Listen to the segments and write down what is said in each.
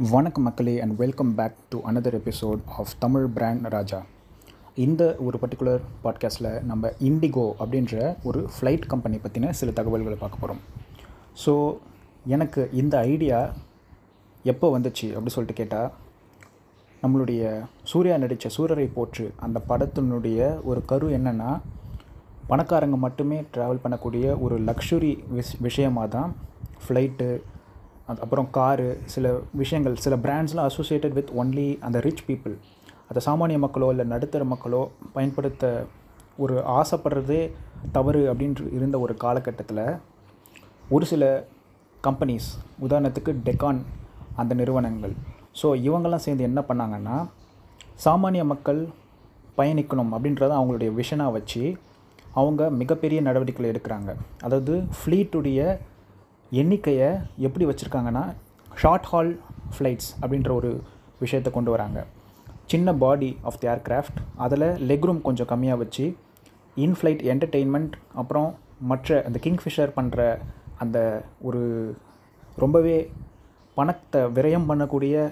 வணக்கம் மக்களே and welcome back to another episode of Tamil brand Raja இந்த ஒரு பர்டிகுலர் பாட்காஸ்ட்டில் நம்ம இண்டிகோ அப்படின்ற ஒரு ஃப்ளைட் கம்பெனி பற்றின சில தகவல்களை பார்க்க போகிறோம் ஸோ எனக்கு இந்த ஐடியா எப்போ வந்துச்சு அப்படி சொல்லிட்டு கேட்டால் நம்மளுடைய சூர்யா நடித்த சூரரை போற்று அந்த படத்தினுடைய ஒரு கரு என்னென்னா பணக்காரங்க மட்டுமே ட்ராவல் பண்ணக்கூடிய ஒரு லக்ஸுரி விஷ் விஷயமாக தான் ஃப்ளைட்டு அது அப்புறம் காரு சில விஷயங்கள் சில பிராண்ட்ஸ்லாம் அசோசியேட்டட் வித் ஒன்லி அந்த ரிச் பீப்புள் அதை சாமானிய மக்களோ இல்லை நடுத்தர மக்களோ பயன்படுத்த ஒரு ஆசைப்படுறதே தவறு அப்படின்ற இருந்த ஒரு காலகட்டத்தில் ஒரு சில கம்பெனிஸ் உதாரணத்துக்கு டெக்கான் அந்த நிறுவனங்கள். ஸோ இவங்கெல்லாம் சேர்ந்து என்ன பண்ணாங்கன்னா சாமானிய மக்கள் பயணிக்கணும் அப்படின்றத அவங்களுடைய விஷனாக வச்சு அவங்க மிகப்பெரிய நடவடிக்கைகள் எடுக்கிறாங்க. அதாவது ஃப்ளீட்டுடைய எண்ணிக்கையை எப்படி வச்சுருக்காங்கன்னா ஷார்ட் ஹால் ஃப்ளைட்ஸ் அப்படின்ற ஒரு விஷயத்தை கொண்டு வராங்க. சின்ன பாடி ஆஃப் தி ஏர்க்ராஃப்ட் அதில் லெக் ரூம் கொஞ்சம் கம்மியாக வச்சு இன்ஃப்ளைட் என்டர்டெயின்மெண்ட் அப்புறம் மற்ற அந்த கிங்ஃபிஷர் பண்ணுற அந்த ஒரு ரொம்பவே பணத்தை விரயம் பண்ணக்கூடிய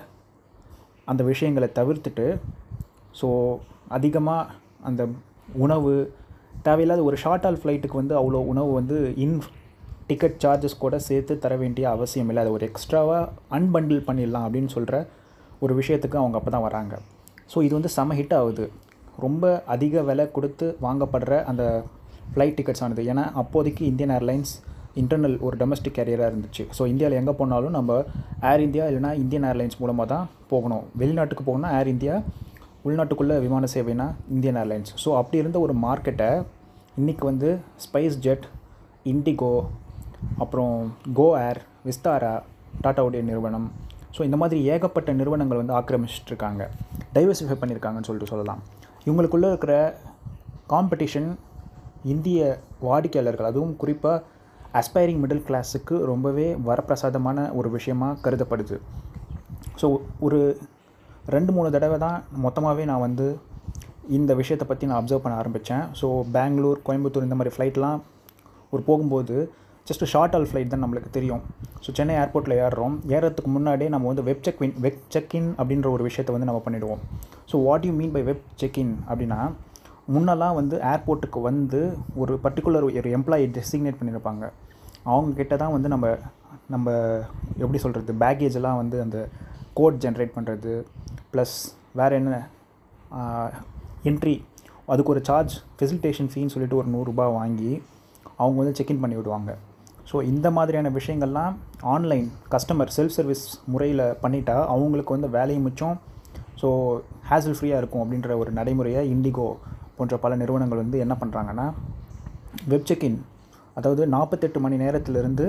அந்த விஷயங்களை தவிர்த்துட்டு ஸோ அதிகமாக அந்த உணவு தேவையில்லாத ஒரு ஷார்ட் ஹால் ஃப்ளைட்டுக்கு வந்து அவ்வளோ உணவு வந்து இன் டிக்கெட் சார்ஜஸ் கூட சேர்த்து தர வேண்டிய அவசியம் இல்லை. அதை ஒரு எக்ஸ்ட்ராவாக அன்பண்டில் பண்ணிடலாம் அப்படின்னு சொல்கிற ஒரு விஷயத்துக்கு அவங்க அப்போ தான் வராங்க. ஸோ இது வந்து செம ஹிட் ஆகுது. ரொம்ப அதிக விலை கொடுத்து வாங்கப்படுற அந்த ஃப்ளைட் டிக்கெட்ஸ் ஆனது. ஏன்னா அப்போதைக்கு இந்தியன் ஏர்லைன்ஸ் இன்டர்னல் ஒரு டொமஸ்டிக் கேரியராக இருந்துச்சு. ஸோ இந்தியாவில் எங்கே போனாலும் நம்ம ஏர் இந்தியா இல்லைனா இந்தியன் ஏர்லைன்ஸ் மூலமாக தான் போகணும். வெளிநாட்டுக்கு போகணும்னா ஏர் இந்தியா உள்நாட்டுக்குள்ளே விமான சேவைனா இந்தியன் ஏர்லைன்ஸ் ஸோ அப்படி இருந்த ஒரு மார்க்கெட்டை இன்றைக்கி வந்து ஸ்பைஸ் ஜெட் இண்டிகோ அப்புறம் கோ ஏர் விஸ்தாரா டாட்டாவுடைய நிறுவனம். ஸோ இந்த மாதிரி ஏகப்பட்ட நிறுவனங்கள் வந்து ஆக்கிரமிச்சிட்ருக்காங்க டைவர்சிஃபை பண்ணியிருக்காங்கன்னு சொல்லிட்டு சொல்லலாம். இவங்களுக்குள்ளே இருக்கிற காம்படிஷன் இந்திய வாடிக்கையாளர்கள் அதுவும் குறிப்பாக அஸ்பைரிங் மிடில் கிளாஸுக்கு ரொம்பவே வரப்பிரசாதமான ஒரு விஷயமாக கருதப்படுது. ஸோ ஒரு ரெண்டு மூணு தடவை தான் மொத்தமாகவே நான் வந்து இந்த விஷயத்தை பற்றி நான் அப்சர்வ் பண்ண ஆரம்பித்தேன் ஸோ பெங்களூர் கோயம்புத்தூர் இந்த மாதிரி ஃப்ளைட்லாம் ஒரு போகும்போது ஜஸ்ட் ஷார்ட் ஆல் ஃப்ளைட் தான் நம்மளுக்கு தெரியும். ஸோ சென்னை ஏர்போர்ட்டில் ஏறுறோம். ஏறத்துக்கு முன்னாடியே நம்ம வந்து வெப் செக் வெப் செக்இன் அப்படின்ற ஒரு விஷயத்தை வந்து நம்ம பண்ணிவிடுவோம் so what you mean by web check in அப்படின்னா முன்னெல்லாம் வந்து ஏர்போர்ட்டுக்கு வந்து ஒரு பர்டிகுலர் ஒரு எம்ப்ளாயி டெசிக்னேட் பண்ணியிருப்பாங்க அவங்கக்கிட்ட தான் வந்து நம்ம நம்ம எப்படி சொல்கிறது பேக்கேஜ் எல்லாம் வந்து அந்த கோட் ஜென்ரேட் பண்ணுறது ப்ளஸ் வேறு என்ன என்ட்ரி அதுக்கு ஒரு சார்ஜ் ஃபெசிலிட்டேஷன் ஃபீன்னு சொல்லிட்டு ஒரு நூறுரூபா வாங்கி அவங்க வந்து செக்இன் பண்ணி விடுவாங்க. ஸோ இந்த மாதிரியான விஷயங்கள்லாம் ஆன்லைன் கஸ்டமர் செல்ஃப் சர்வீஸ் முறையில் பண்ணிட்டா அவங்களுக்கு வந்து வேலையும் மிச்சம். ஸோ ஹேசல் ஃப்ரீயாக இருக்கும் அப்படின்ற ஒரு நடைமுறையை இண்டிகோ போன்ற பல நிறுவனங்கள் வந்து என்ன பண்ணுறாங்கன்னா வெப் செக்இன் அதாவது நாற்பத்தெட்டு மணி நேரத்திலிருந்து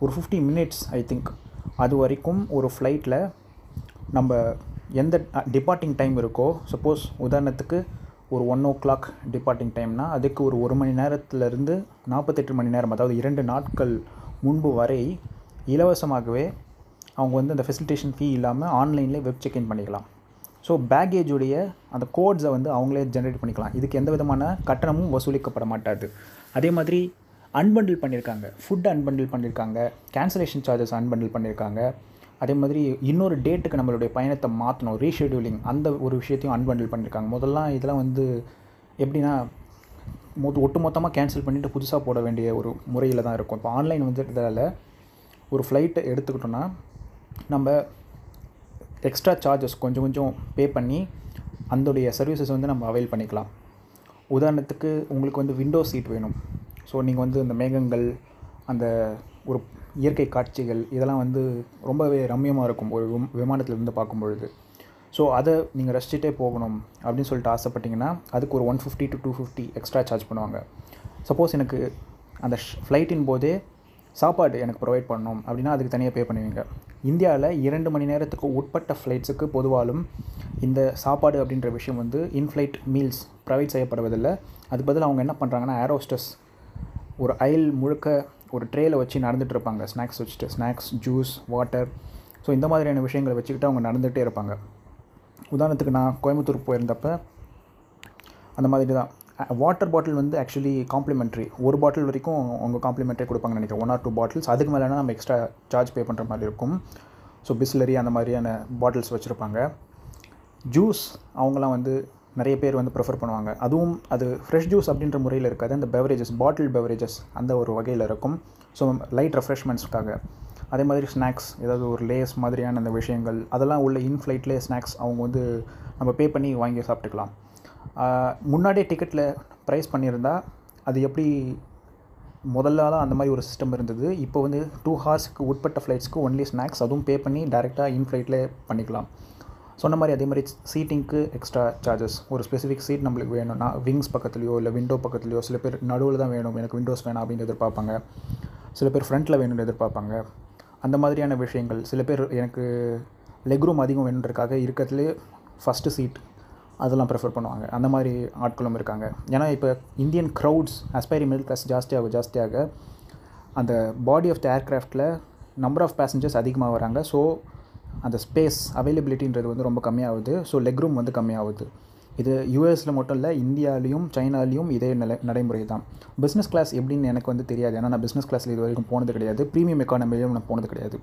ஒரு ஃபிஃப்டி மினிட்ஸ் ஐ திங்க் அது வரைக்கும் ஒரு ஃப்ளைட்டில் நம்ம எந்த டிபார்ட்டிங் டைம் இருக்கோ சப்போஸ் உதாரணத்துக்கு ஒரு ஒன் ஓ கிளாக் டிபார்ட்டிங் டைம்னா அதுக்கு ஒரு ஒரு மணி நேரத்துலேருந்து நாற்பத்தெட்டு மணி நேரம் அதாவது இரண்டு நாட்கள் முன்பு வரை இலவசமாகவே அவங்க வந்து அந்த ஃபெசிலிட்டேஷன் ஃபீ இல்லாமல் ஆன்லைன்லேயே வெப் செக்இன் பண்ணிக்கலாம். ஸோ பேக்கேஜுடைய அந்த கோட்ஸை வந்து அவங்களே ஜென்ரேட் பண்ணிக்கலாம். இதுக்கு எந்த விதமான கட்டணமும் வசூலிக்கப்பட மாட்டாது. அதே மாதிரி அன்பண்டில் பண்ணியிருக்காங்க ஃபுட் அன்பண்டில் பண்ணியிருக்காங்க கேன்சலேஷன் சார்ஜஸ் அன்பண்டில் பண்ணியிருக்காங்க அதே மாதிரி இன்னொரு டேட்டுக்கு நம்மளுடைய பயணத்தை மாற்றணும் ரீஷெடியூலிங் அந்த ஒரு விஷயத்தையும் அன்பண்டில் பண்ணியிருக்காங்க முதல்லாம் இதெல்லாம் வந்து எப்படின்னா மொத்த ஒட்டு மொத்தமாக கேன்சல் பண்ணிவிட்டு புதுசாக போட வேண்டிய ஒரு முறையில் தான் இருக்கும். இப்போ ஆன்லைன் வந்து ஒரு ஃப்ளைட்டை எடுத்துக்கிட்டோன்னா நம்ம எக்ஸ்ட்ரா சார்ஜஸ் கொஞ்சம் கொஞ்சம் பே பண்ணி அந்தோடைய சர்வீசஸ் வந்து நம்ம அவைல் பண்ணிக்கலாம். உதாரணத்துக்கு உங்களுக்கு வந்து விண்டோ சீட் வேணும். ஸோ நீங்கள் வந்து இந்த மேகங்கள் அந்த ஒரு இயற்கை காட்சிகள் இதெல்லாம் வந்து ரொம்பவே ரம்யமாக இருக்கும் ஒரு விமானத்தில் இருந்து பார்க்கும் பொழுது ஸோ அதை நீங்கள் ரசிச்சுட்டே போகணும் அப்படின்னு சொல்லிட்டு ஆசைப்பட்டிங்கன்னா அதுக்கு ஒரு one fifty to two fifty extra charge பண்ணுவாங்க. சப்போஸ் எனக்கு அந்த ஃப்ளைட்டின் போதே சாப்பாடு எனக்கு ப்ரொவைட் பண்ணணும் அப்படின்னா அதுக்கு தனியாக பே பண்ணுவீங்க. இந்தியாவில் இரண்டு மணி நேரத்துக்கு உட்பட்ட ஃப்ளைட்ஸுக்கு பொதுவாலும் இந்த சாப்பாடு அப்படின்ற விஷயம் வந்து இன்ஃப்ளைட் மீல்ஸ் ப்ரொவைட் செய்யப்படுவதில்லை. அதுக்கு பதில் அவங்க என்ன பண்ணுறாங்கன்னா ஏரோஸ்டஸ் ஒரு அயல் முழுக்க ஒரு ட்ரேயில் வச்சு நடந்துகிட்டு இருப்பாங்க. ஸ்நாக்ஸ் வச்சுட்டு ஸ்நாக்ஸ் ஜூஸ் வாட்டர் ஸோ இந்த மாதிரியான விஷயங்களை வச்சுக்கிட்டு அவங்க நடந்துகிட்டே இருப்பாங்க. உதாரணத்துக்கு நான் கோயம்புத்தூர் போயிருந்தப்போ அந்த மாதிரி தான். வாட்டர் பாட்டில் வந்து ஆக்சுவலி காம்ப்ளிமெண்ட்ரி ஒரு பாட்டில் வரைக்கும் அவங்க காம்ப்ளிமெண்ட்ரி கொடுப்பாங்கன்னு நினைக்கிறேன். ஒன் ஆர் டூ பாட்டில்ஸ் அதுக்கு மேலேனா நம்ம எக்ஸ்ட்ரா சார்ஜ் பே பண்ணுற மாதிரி இருக்கும். ஸோ பிஸ்லரி அந்த மாதிரியான பாட்டில்ஸ் வச்சுருப்பாங்க. ஜூஸ் அவங்களாம் வந்து நிறைய பேர் வந்து ப்ரிஃபர் பண்ணுவாங்க. அதுவும் அது ஃப்ரெஷ் ஜூஸ் அப்படின்ற முறையில் இருக்காது. அந்த பெவரேஜஸ் பாட்டில் பெவரேஜஸ் அந்த ஒரு வகையில் இருக்கும். ஸோ லைட் ரெஃப்ரெஷ்மெண்ட்ஸ்க்காக அதே மாதிரி ஸ்நாக்ஸ் ஏதாவது ஒரு லேஸ் மாதிரியான அந்த விஷயங்கள் அதெல்லாம் உள்ள இன்ஃப்ளைட்லேயே ஸ்நாக்ஸ் அவங்க வந்து நம்ம பே பண்ணி வாங்கி சாப்பிட்டுக்கலாம். முன்னாடியே டிக்கெட்டில் ப்ரைஸ் பண்ணியிருந்தால் அது எப்படி முதல்லலாம் அந்த மாதிரி ஒரு சிஸ்டம் இருந்தது. இப்போ வந்து டூ ஹார்ஸ்க்கு உட்பட்ட ஃப்ளைட்ஸ்க்கு ஒன்லி ஸ்நாக்ஸ் அதுவும் பே பண்ணி டேரெக்டாக இன் ஃப்ளைட்லேயே பண்ணிக்கலாம். சொன்ன மாதிரி அதே மாதிரி சீட்டிங்க்கு எக்ஸ்ட்ரா சார்ஜஸ் ஒரு ஸ்பெசிஃபிக் சீட் நம்மளுக்கு வேணும்னா விங்ஸ் பக்கத்துலையோ இல்லை விண்டோ பக்கத்துலையோ சில பேர் நடுவில் தான் வேணும். எனக்கு விண்டோஸ் வேணாம் அப்படின்னு எதிர்பார்ப்பாங்க. சில பேர் ஃப்ரண்ட்டில் வேணும்னு எதிர்பார்ப்பாங்க. அந்த மாதிரியான விஷயங்கள். சில பேர் எனக்கு லெக் ரூம் அதிகம் வேணுன்றதுக்காக இருக்கிறதுலே ஃபஸ்ட்டு சீட் அதெல்லாம் ப்ரிஃபர் பண்ணுவாங்க. அந்த மாதிரி ஆட்களும் இருக்காங்க. ஏன்னா இப்போ Indian crowds aspiring middle class ஜாஸ்தியாக ஜாஸ்தியாக அந்த பாடி ஆஃப் த ஏர்க்ராஃப்டில் நம்பர் ஆஃப் பேசஞ்சர்ஸ் அதிகமாக வராங்க. ஸோ அந்த ஸ்பேஸ் அவைலபிலிட்டின்றது வந்து ரொம்ப கம்மியாகுது. ஸோ லெக் ரூம் வந்து கம்மியாகுது. இது யூஎஸில் மட்டும் இல்லை இந்தியாலேயும் சைனாலேயும் இதே நிலை நடைமுறை தான் பிஸ்னஸ் கிளாஸ் எப்படின்னு எனக்கு வந்து தெரியாது. ஏன்னா நான் பிஸ்னஸ் கிளாஸில் இது வரைக்கும் போனது கிடையாது. ப்ரீமியம் எக்கானமிலையும் நான் போனது கிடையாது.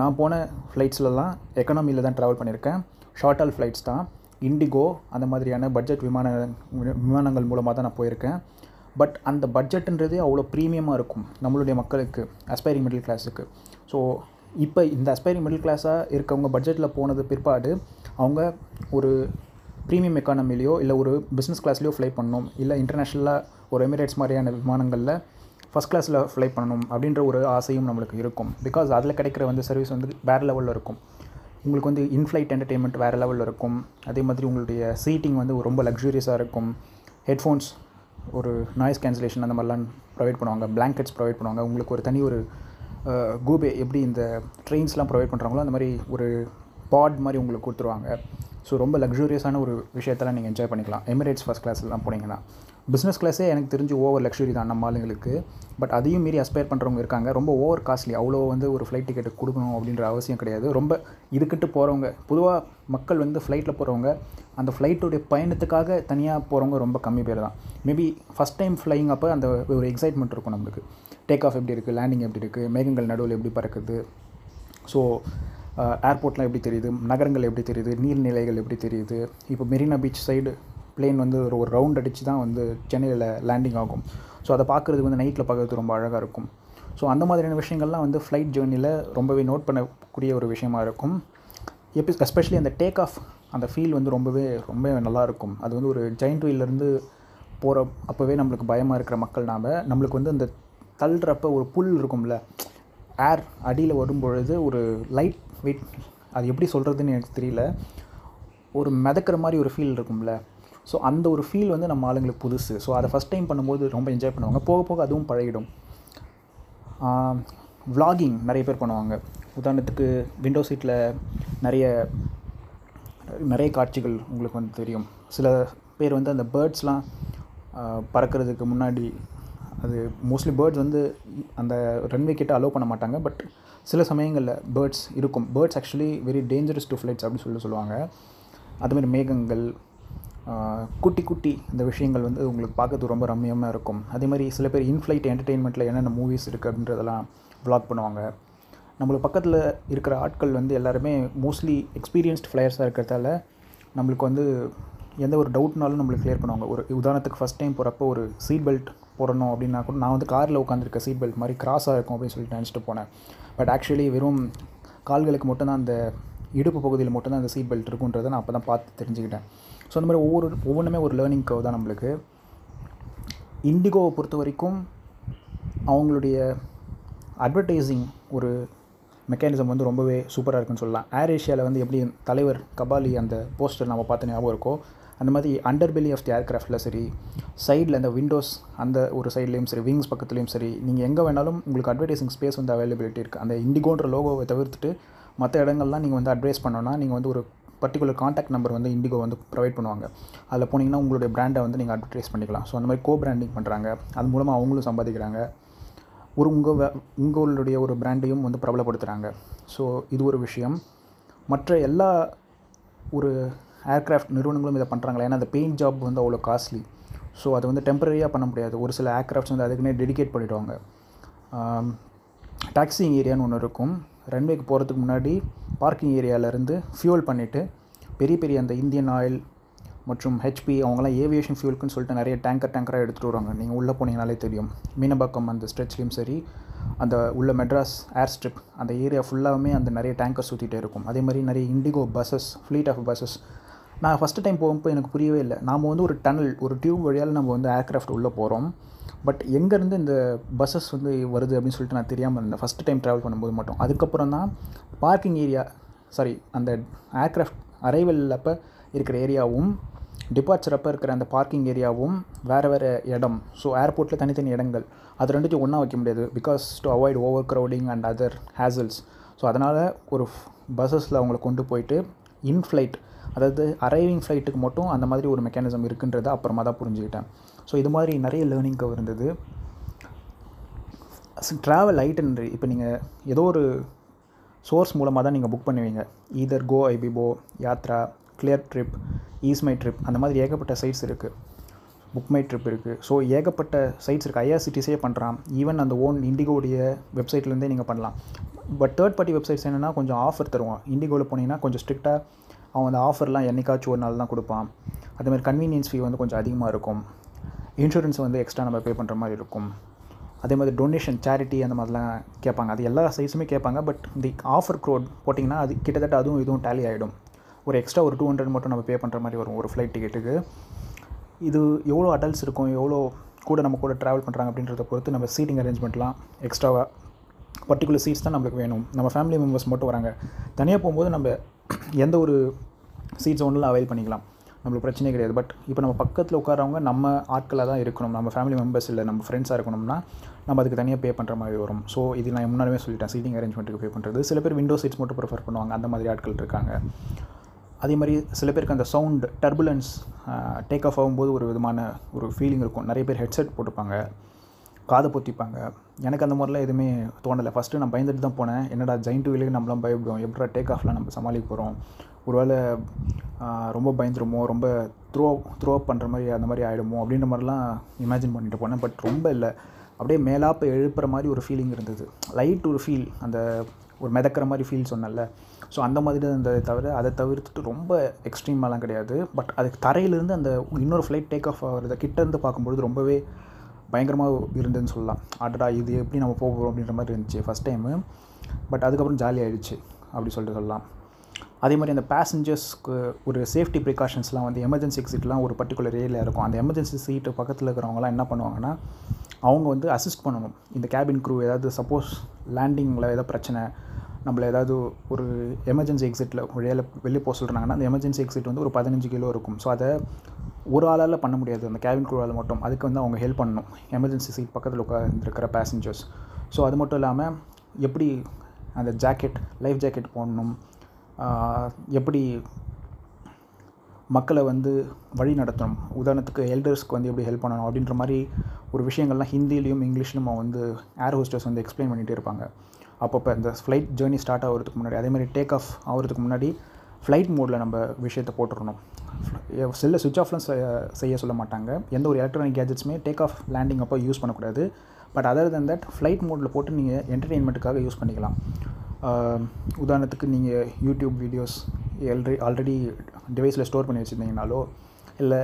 நான் போன ஃப்ளைட்ஸ்லலாம் எக்கனாமியில் தான் ட்ராவல் பண்ணியிருக்கேன். ஷார்ட் ஆல் ஃப்ளைட்ஸ் தான். இண்டிகோ அந்த மாதிரியான பட்ஜெட் விமான விமானங்கள் மூலமாக தான் நான் போயிருக்கேன். பட் அந்த பட்ஜெட்டுன்றது அவ்வளோ ப்ரீமியமாக இருக்கும் நம்மளுடைய மக்களுக்கு அஸ்பைரிங் மிடில் கிளாஸுக்கு ஸோ இப்போ இந்த அஸ்பைரிங் மிடில் கிளாஸாக இருக்கவங்க பட்ஜெட்டில் போனது பிற்பாடு அவங்க ஒரு ப்ரீமியம் எக்கானமிலேயோ இல்லை ஒரு பிஸ்னஸ் கிளாஸ்லேயோ ஃப்ளை பண்ணணும். இல்லை இன்டர்நேஷ்னலாக ஒரு எமிரேட்ஸ் மாதிரியான விமானங்களில் ஃபஸ்ட் கிளாஸில் ஃப்ளை பண்ணணும் அப்படின்ற ஒரு ஆசையும் நம்மளுக்கு இருக்கும். பிகாஸ் அதில் கிடைக்கிற வந்து சர்வீஸ் வந்து வேறு லெவலில் இருக்கும். உங்களுக்கு வந்து இன்ஃப்ளைட் என்டர்டெயின்மெண்ட் வேறு லெவலில் இருக்கும். அதே மாதிரி உங்களுடைய சீட்டிங் வந்து ரொம்ப லக்ஸூரியஸாக இருக்கும். ஹெட்ஃபோன்ஸ் ஒரு நாய்ஸ் கேன்சலேஷன் அந்த மாதிரிலாம் ப்ரொவைட் பண்ணுவாங்க. பிளாங்கெட்ஸ் ப்ரொவைட் பண்ணுவாங்க. உங்களுக்கு ஒரு தனி ஒரு கூபே எப்படி இந்த ட்ரெயின்ஸ்லாம் ப்ரொவைட் பண்ணுறாங்களோ அந்த மாதிரி ஒரு பாட் மாதிரி உங்களுக்கு கொடுத்துருவாங்க. ஸோ ரொம்ப லக்ஸூரியஸான ஒரு விஷயத்தெல்லாம் நீங்கள் என்ஜாய் பண்ணிக்கலாம். எமிரேட்ஸ் ஃபஸ்ட் கிளாஸ்லாம் போனீங்கன்னா. பிஸ்னஸ் கிளாஸே எனக்கு தெரிஞ்சு ஓவர் லக்ஸுரி தான் நம்ம ஆளுங்களுக்கு. பட் அதையும் மீறி அஸ்பயர் பண்ணுறவங்க இருக்காங்க. ரொம்ப ஓவர் காஸ்ட்லி அவ்வளோ வந்து ஒரு ஃப்ளைட் டிக்கெட் கொடுக்கணும் அப்படின்ற அவசியம் கிடையாது. ரொம்ப இதுக்கிட்டு போகிறவங்க பொதுவாக மக்கள் வந்து ஃப்ளைட்டில் போகிறவங்க அந்த ஃப்ளைட்டுடைய பயணத்துக்காக தனியாக போகிறவங்க ரொம்ப கம்மி பேர் தான். மேபி ஃபஸ்ட் டைம் ஃப்ளைங் அப்போ அந்த ஒரு எக்ஸைட்மெண்ட் இருக்கும் நம்மளுக்கு. டேக் ஆஃப் எப்படி இருக்குது லேண்டிங் எப்படி இருக்குது மேகங்கள் நடுவில் எப்படி பறக்குது? ஸோ ஏர்போர்ட்லாம் uh, எப்படி தெரியுது? நகரங்கள் எப்படி தெரியுது? நீர்நிலைகள் எப்படி தெரியுது? இப்போ மெரினா பீச் சைடு பிளேன் வந்து ஒரு ஒரு ரவுண்ட் அடித்து தான் வந்து சென்னையில் லேண்டிங் ஆகும். ஸோ அதை பார்க்குறதுக்கு வந்து நைட்டில் பார்க்குறது ரொம்ப அழகாக இருக்கும். ஸோ அந்த மாதிரியான விஷயங்கள்லாம் வந்து ஃப்ளைட் ஜேர்னியில் ரொம்பவே நோட் பண்ணக்கூடிய ஒரு விஷயமா இருக்கும். எப்பி எஸ்பெஷலி அந்த டேக் ஆஃப் அந்த ஃபீல் வந்து ரொம்பவே ரொம்ப நல்லாயிருக்கும் அது வந்து ஒரு ஜெயின்ட் வீல்லேருந்து போகிற அப்போவே நம்மளுக்கு பயமாக இருக்கிற மக்கள் நாம் நம்மளுக்கு வந்து அந்த தள்ளுறப்ப ஒரு புல் இருக்கும்ல ஏர் அடியில் வரும்பொழுது ஒரு லைட் வெயிட் அது எப்படி சொல்கிறதுன்னு எனக்கு தெரியல. ஒரு மிதக்கிற மாதிரி ஒரு ஃபீல் இருக்கும்ல. ஸோ அந்த ஒரு ஃபீல் வந்து நம்ம ஆளுங்களுக்கு புதுசு. ஸோ அதை ஃபஸ்ட் டைம் பண்ணும்போது ரொம்ப என்ஜாய் பண்ணுவாங்க. போக போக அதுவும் பழகிடும். விலாகிங் நிறைய பேர் பண்ணுவாங்க. உதாரணத்துக்கு விண்டோ சீட்டில் நிறைய நிறைய காட்சிகள் உங்களுக்கு வந்து தெரியும். சில பேர் வந்து அந்த பேர்ட்ஸ்லாம் பறக்கிறதுக்கு முன்னாடி அது மோஸ்ட்லி பேர்ட்ஸ் வந்து அந்த ரன்வே கிட்ட அலோவ் பண்ண மாட்டாங்க பட் சில சமயங்களில் பேர்ட்ஸ் இருக்கும். Birds actually very dangerous to flights அப்படின்னு சொல்லி சொல்லுவாங்க. அதுமாதிரி மேகங்கள் குட்டி குட்டி இந்த விஷயங்கள் வந்து உங்களுக்கு பார்க்கறது ரொம்ப ரம்மியமாக இருக்கும். அதே மாதிரி சில பேர் இன்ஃப்ளைட் என்டர்டெயின்மெண்ட்டில் என்னென்ன மூவிஸ் இருக்குது அப்படின்றதெல்லாம் வ்ளாக் பண்ணுவாங்க. நம்மளுக்கு பக்கத்தில் இருக்கிற ஆட்கள் வந்து எல்லாருமே மோஸ்ட்லி எக்ஸ்பீரியன்ஸ்ட் ஃப்ளையர்ஸாக இருக்கிறதால நம்மளுக்கு வந்து எந்த ஒரு டவுட்னாலும் நம்மளுக்கு கிளியர் பண்ணுவாங்க. ஒரு உதாரணத்துக்கு ஃபஸ்ட் டைம் போகிறப்போ ஒரு சீட் பெல்ட் போடணும் அப்படின்னா கூட நான் வந்து காரில் உட்காந்துருக்க சீட் பெல்ட் மாதிரி கிராஸாக இருக்கும் அப்படின்னு சொல்லிட்டு நினச்சிட்டு போனேன். பட் ஆக்சுவலி வெறும் கால்களுக்கு மட்டும்தான் அந்த இடுப்பு பகுதியில் மட்டும்தான் அந்த சீட் பெல்ட் இருக்குன்றதை நான் அப்போ தான் பார்த்து தெரிஞ்சுக்கிட்டேன். ஸோ அந்த மாதிரி ஒவ்வொரு ஒவ்வொன்றுமே ஒரு லேர்னிங் கவ் தான் நம்மளுக்கு. இண்டிகோவை பொறுத்த வரைக்கும் அவங்களுடைய அட்வர்டைஸிங் ஒரு மெக்கானிசம் வந்து ரொம்பவே சூப்பராக இருக்குன்னு சொல்லலாம். ஏர் ஏஷியாவில் வந்து எப்படி தலைவர் கபாலி அந்த போஸ்டர் நம்ம பார்த்து ஞாபகம் இருக்கோ அந்த மாதிரி அண்டர் பெலி ஆஃப் தி ஏர்க்ராஃப்டில் சரி சைடில் அந்த விண்டோஸ் அந்த ஒரு சைட்லேயும் சரி விங்ஸ் பக்கத்துலேயும் சரி நீங்கள் எங்கே வேணாலும் உங்களுக்கு அட்வர்டைசிங் ஸ்பேஸ் வந்து அவைலபிலிட்டி இருக்குது அந்த இண்டிகோன்ற லோகோவை தவிர்த்துட்டு மற்ற இடங்கள்லாம் நீங்கள் வந்து அட்வைஸ் பண்ணோன்னா நீங்கள் வந்து ஒரு பர்டிகுலர் காண்டாக்ட் நம்பர் வந்து இண்டிகோ வந்து ப்ரொவைட் பண்ணுவாங்க. அதில் போனீங்கன்னா உங்களுடைய பிராண்டை வந்து நீங்கள் அட்வர்டைஸ் பண்ணிக்கலாம். ஸோ அந்த மாதிரி கோ பிராண்டிங் பண்ணுறாங்க அது மூலமாக அவங்களும் சம்பாதிக்கிறாங்க. ஒரு உங்கள் உங்களுடைய ஒரு பிராண்டையும் வந்து பிரபலப்படுத்துகிறாங்க ஸோ இது ஒரு விஷயம். மற்ற எல்லா ஒரு ஏர்க்ராஃப்ட் நிறுவனங்களும் இதை பண்ணுறாங்களா ஏன்னா அந்த பெயிண்ட் ஜாப் வந்து அவ்வளோ காஸ்ட்லி. ஸோ அதை வந்து டெம்பரரியாக பண்ண முடியாது. ஒரு சில ஏர்க்ராஃப்ட்ஸ் வந்து அதுக்குன்னே டெடிகேட் பண்ணிவிடுவாங்க டாக்ஸிங் ஏரியான்னு ஒன்று இருக்கும். ரன்வேக்கு போகிறதுக்கு முன்னாடி பார்க்கிங் ஏரியாவிலேருந்து ஃபியூல் பண்ணிவிட்டு பெரிய பெரிய அந்த இந்தியன் ஆயில் மற்றும் ஹெச்பி அவங்களாம் ஏவியேஷன் ஃபியூலுக்குன்னு சொல்லிட்டு நிறைய டேங்கர் டேங்கராக எடுத்துகிட்டு வருவாங்க. நீங்கள் உள்ளே போனீங்கனாலே தெரியும். மீனம்பாக்கம் அந்த ஸ்ட்ரெச்லேயும் சரி அந்த உள்ள மெட்ராஸ் ஏர் ஸ்ட்ரிப் அந்த ஏரியா ஃபுல்லாகவுமே அந்த நிறைய டேங்கர் சுற்றிட்டே இருக்கும். அதே மாதிரி நிறைய IndiGo buses fleet of buses நான் ஃபஸ்ட்டு டைம் போகும்போது எனக்கு புரியவே இல்லை. நாம் வந்து ஒரு டனல் ஒரு டியூப் வழியால் நம்ம வந்து ஏர்க்ராஃப்ட் உள்ளே போகிறோம் பட் எங்கேருந்து இந்த பஸ்ஸஸ் வந்து வருது அப்படின்னு சொல்லிட்டு நான் தெரியாமல் இருந்தேன். ஃபஸ்ட்டு டைம் ட்ராவல் பண்ணும்போது மட்டும். அதுக்கப்புறம் தான் பார்க்கிங் ஏரியா சாரி அந்த ஏர்க்ராஃப்ட் அரைவல் அப்போ இருக்கிற ஏரியாவும் டிபார்ச்சர் அப்போ இருக்கிற அந்த பார்க்கிங் ஏரியாவும் வேறு வேறு இடம். ஸோ ஏர்போர்ட்டில் தனித்தனி இடங்கள். அது ரெண்டுத்தையும் ஒன்றா வைக்க முடியாது. Because to avoid overcrowding and other hassles so அதனால் ஒரு பஸ்ஸஸில் அவங்கள கொண்டு போயிட்டு இன்ஃப்ளைட் அதாவது அரைவிங் ஃப்ளைட்டுக்கு மட்டும் அந்த மாதிரி ஒரு மெக்கானிசம் இருக்குன்றதை அப்புறமா தான் புரிஞ்சுக்கிட்டேன். ஸோ இது மாதிரி நிறைய லேர்னிங் கவர் இருந்தது. ட்ராவல் ஐட்டன்ரி இப்போ நீங்கள் ஏதோ ஒரு சோர்ஸ் மூலமாக தான் நீங்கள் புக் பண்ணுவீங்க. Either Goibibo Yatra Cleartrip EaseMyTrip அந்த மாதிரி ஏகப்பட்ட சைட்ஸ் இருக்குது புக் மை ட்ரிப் இருக்குது ஸோ ஏகப்பட்ட சைட்ஸ் இருக்குது ஐஆர்சிடிஸே பண்ணுறான் ஈவன் அந்த ஓன் இண்டிகோடைய வெப்சைட்லேருந்தே நீங்கள் பண்ணலாம். பட் தேர்ட் பார்ட்டி வெப்சைட்ஸ் என்னென்னா கொஞ்சம் ஆஃபர் தருவோம் இண்டிகோவில் போனீங்கன்னா கொஞ்சம் ஸ்ட்ரிக்டாக அவன் அந்த ஆஃபர்லாம் என்றைக்காச்சும் ஒரு நாள் தான் கொடுப்பான். அதேமாதிரி கன்வீனியன்ஸ் ஃபீ வந்து கொஞ்சம் அதிகமாக இருக்கும். இன்சூரன்ஸ் வந்து எக்ஸ்ட்ரா நம்ம பே பண்ணுற மாதிரி இருக்கும். அதே மாதிரி டொனேஷன் சேரிட்டி அந்த மாதிரிலாம் கேட்பாங்க. அது எல்லா சைஸுமே கேட்பாங்க. பட் இந்த ஆஃபர் க்ரோட் போட்டிங்கன்னா அது கிட்டத்தட்ட அதுவும் இதுவும் டேலி ஆகிடும் ஒரு எக்ஸ்ட்ரா ஒரு டூ ஹண்ட்ரட் மட்டும் நம்ம பே பண்ணுற மாதிரி வரும் ஒரு ஃப்ளைட் டிக்கெட்டுக்கு இது எவ்வளோ அடல்ட்ஸ் இருக்கும் எவ்வளோ கூட நம்ம கூட ட்ராவல் பண்ணுறாங்க அப்படின்றத பொறுத்து நம்ம சீட்டிங் அரேஞ்ச்மெண்ட்லாம் எக்ஸ்ட்ராவாக பர்டிகுலர் சீட்ஸ் தான் நம்மளுக்கு வேணும். நம்ம ஃபேமிலி மெம்பர்ஸ் மட்டும் வராங்க. தனியாக போகும்போது நம்ம எந்த ஒரு சீட்ஸ் ஒன்றில் அவைல் பண்ணிக்கலாம். நம்மளுக்கு பிரச்சனை கிடையாது. பட் இப்போ நம்ம பக்கத்தில் உட்காரவங்க நம்ம ஆட்களாக தான் இருக்கணும். நம்ம ஃபேமிலி மெம்பர்ஸ் இல்லை நம்ம ஃப்ரெண்ட்ஸாக இருக்கணும்னா நம்ம அதுக்கு தனியாக பே பண்ணுற மாதிரி வரும். ஸோ இது நான் முன்னாடியே சொல்லிட்டேன். சீட்டிங் அரேஞ்ச்மெண்ட்டுக்கு பே பண்ணுறது சில பேர் விண்டோ சீட்ஸ் மட்டும் ப்ரிஃபர் பண்ணுவாங்க. அந்த மாதிரி ஆட்கள் இருக்காங்க. அதே மாதிரி சில பேருக்கு அந்த சவுண்ட் டர்புலன்ஸ் டேக் ஆஃப் ஆகும்போது ஒரு விதமான ஒரு ஃபீலிங் இருக்கும். நிறைய பேர் ஹெட்செட் போட்டுப்பாங்க. காதை பொத்திப்பாங்க. எனக்கு அந்த மாதிரிலாம் எதுவுமே தோணலை. ஃபஸ்ட்டு நான் பயந்துட்டு தான் போனேன். என்னடா ஜெயின்ட் வீலுக்கு நம்மளாம் பயப்படுவோம் எப்படா டேக் ஆஃப்லாம் நம்ம சமாளிக்க போகிறோம் ஒருவேளை ரொம்ப பயந்துருமோ? ரொம்ப த்ரோ த்ரோ அப் பண்ணுற மாதிரி அந்த மாதிரி ஆகிடுமோ அப்படின்ற மாதிரிலாம் இமேஜின் பண்ணிட்டு போனேன். பட் ரொம்ப இல்லை. அப்படியே மேலாப்ப எழுப்புற மாதிரி ஒரு ஃபீலிங் இருந்தது. லைட் ஒரு ஃபீல் அந்த ஒரு மிதக்கிற மாதிரி ஃபீல் சொன்னல ஸோ அந்த மாதிரி தான் இருந்ததை தவிர அதை தவிர்த்துட்டு ரொம்ப எக்ஸ்ட்ரீமாலாம் கிடையாது. பட் அதுக்கு தரையிலேருந்து அந்த இன்னொரு ஃப்ளைட் டேக் ஆஃப் ஆகிறத கிட்டேருந்து பார்க்கும்பொழுது ரொம்பவே பயங்கரமாக இருந்ததுன்னு சொல்லலாம். அடடா இது எப்படி நம்ம போக போகிறோம் அப்படின்ற மாதிரி இருந்துச்சு ஃபஸ்ட் டைமு பட் அதுக்கப்புறம் ஜாலி ஆகிடுச்சு அப்படி சொல்லிட்டு சொல்லலாம். அதே மாதிரி அந்த பேசஞ்சர்ஸ்க்கு ஒரு சேஃப்டி ப்ரிகாஷன்ஸ்லாம் வந்து எமர்ஜென்சி எக்ஸிட்லாம் ஒரு பர்டிகுலர் ஏரியா இருக்கும். அந்த எமர்ஜென்சி சீட்டு பக்கத்தில் இருக்கிறவங்களாம் என்ன பண்ணுவாங்கன்னா அவங்க வந்து அசிஸ்ட் பண்ணணும். இந்த கேபின் க்ரூ ஏதாவது சப்போஸ் லேண்டிங்கில் ஏதாவது பிரச்சனை நம்மளை ஏதாவது ஒரு எமர்ஜென்சி எக்ஸிட்டில் வெளியில் வெளியே போக சொல்கிறாங்கன்னா அந்த எமர்ஜென்சி எக்ஸிட் வந்து ஒரு பதினஞ்சு கிலோ இருக்கும். ஸோ அதை ஒரு ஆளால் பண்ண முடியாது. அந்த கேபின் குழுவால் மட்டும். அதுக்கு வந்து அவங்க ஹெல்ப் பண்ணணும். எமர்ஜென்சி சீட் பக்கத்தில் உட்காந்துருக்கிற பேசஞ்சர்ஸ் ஸோ அது மட்டும் இல்லாமல் எப்படி அந்த ஜாக்கெட் லைஃப் ஜாக்கெட் போடணும்? எப்படி மக்களை வந்து வழி நடத்தணும்? உதாரணத்துக்கு எல்டர்ஸ்க்கு வந்து எப்படி ஹெல்ப் பண்ணணும்? அப்படின்ற மாதிரி ஒரு விஷயங்கள்லாம் ஹிந்திலையும் இங்கிலீஷ்லையும் வந்து ஏர் ஹோஸ்டர்ஸ் வந்து எக்ஸ்பிளைன் பண்ணிகிட்டே இருப்பாங்க. அப்பப்போ இந்த ஃப்ளைட் ஜேர்னி ஸ்டார்ட் ஆகிறதுக்கு முன்னாடி அதே மாதிரி டேக் ஆஃப் ஆகிறதுக்கு முன்னாடி ஃப்ளைட் மோடில் நம்ம விஷயத்தை போட்டுடணும். செல்லை சுவிச் ஆஃப்லாம் செய்ய சொல்ல மாட்டாங்க. எந்த ஒரு எலக்ட்ரானிக் கேஜெட்ஸுமே டேக் ஆஃப் லேண்டிங் அப்போ யூஸ் பண்ணக்கூடாது. But other than that flight மோடில் போட்டு நீங்கள் என்டர்டெயின்மெண்ட்டுக்காக யூஸ் பண்ணிக்கலாம். உதாரணத்துக்கு நீங்கள் யூடியூப் வீடியோஸ் ஆல்ரெடி ஆல்ரெடி டிவைஸில் ஸ்டோர் பண்ணி வச்சுருந்தீங்கனாலோ இல்லை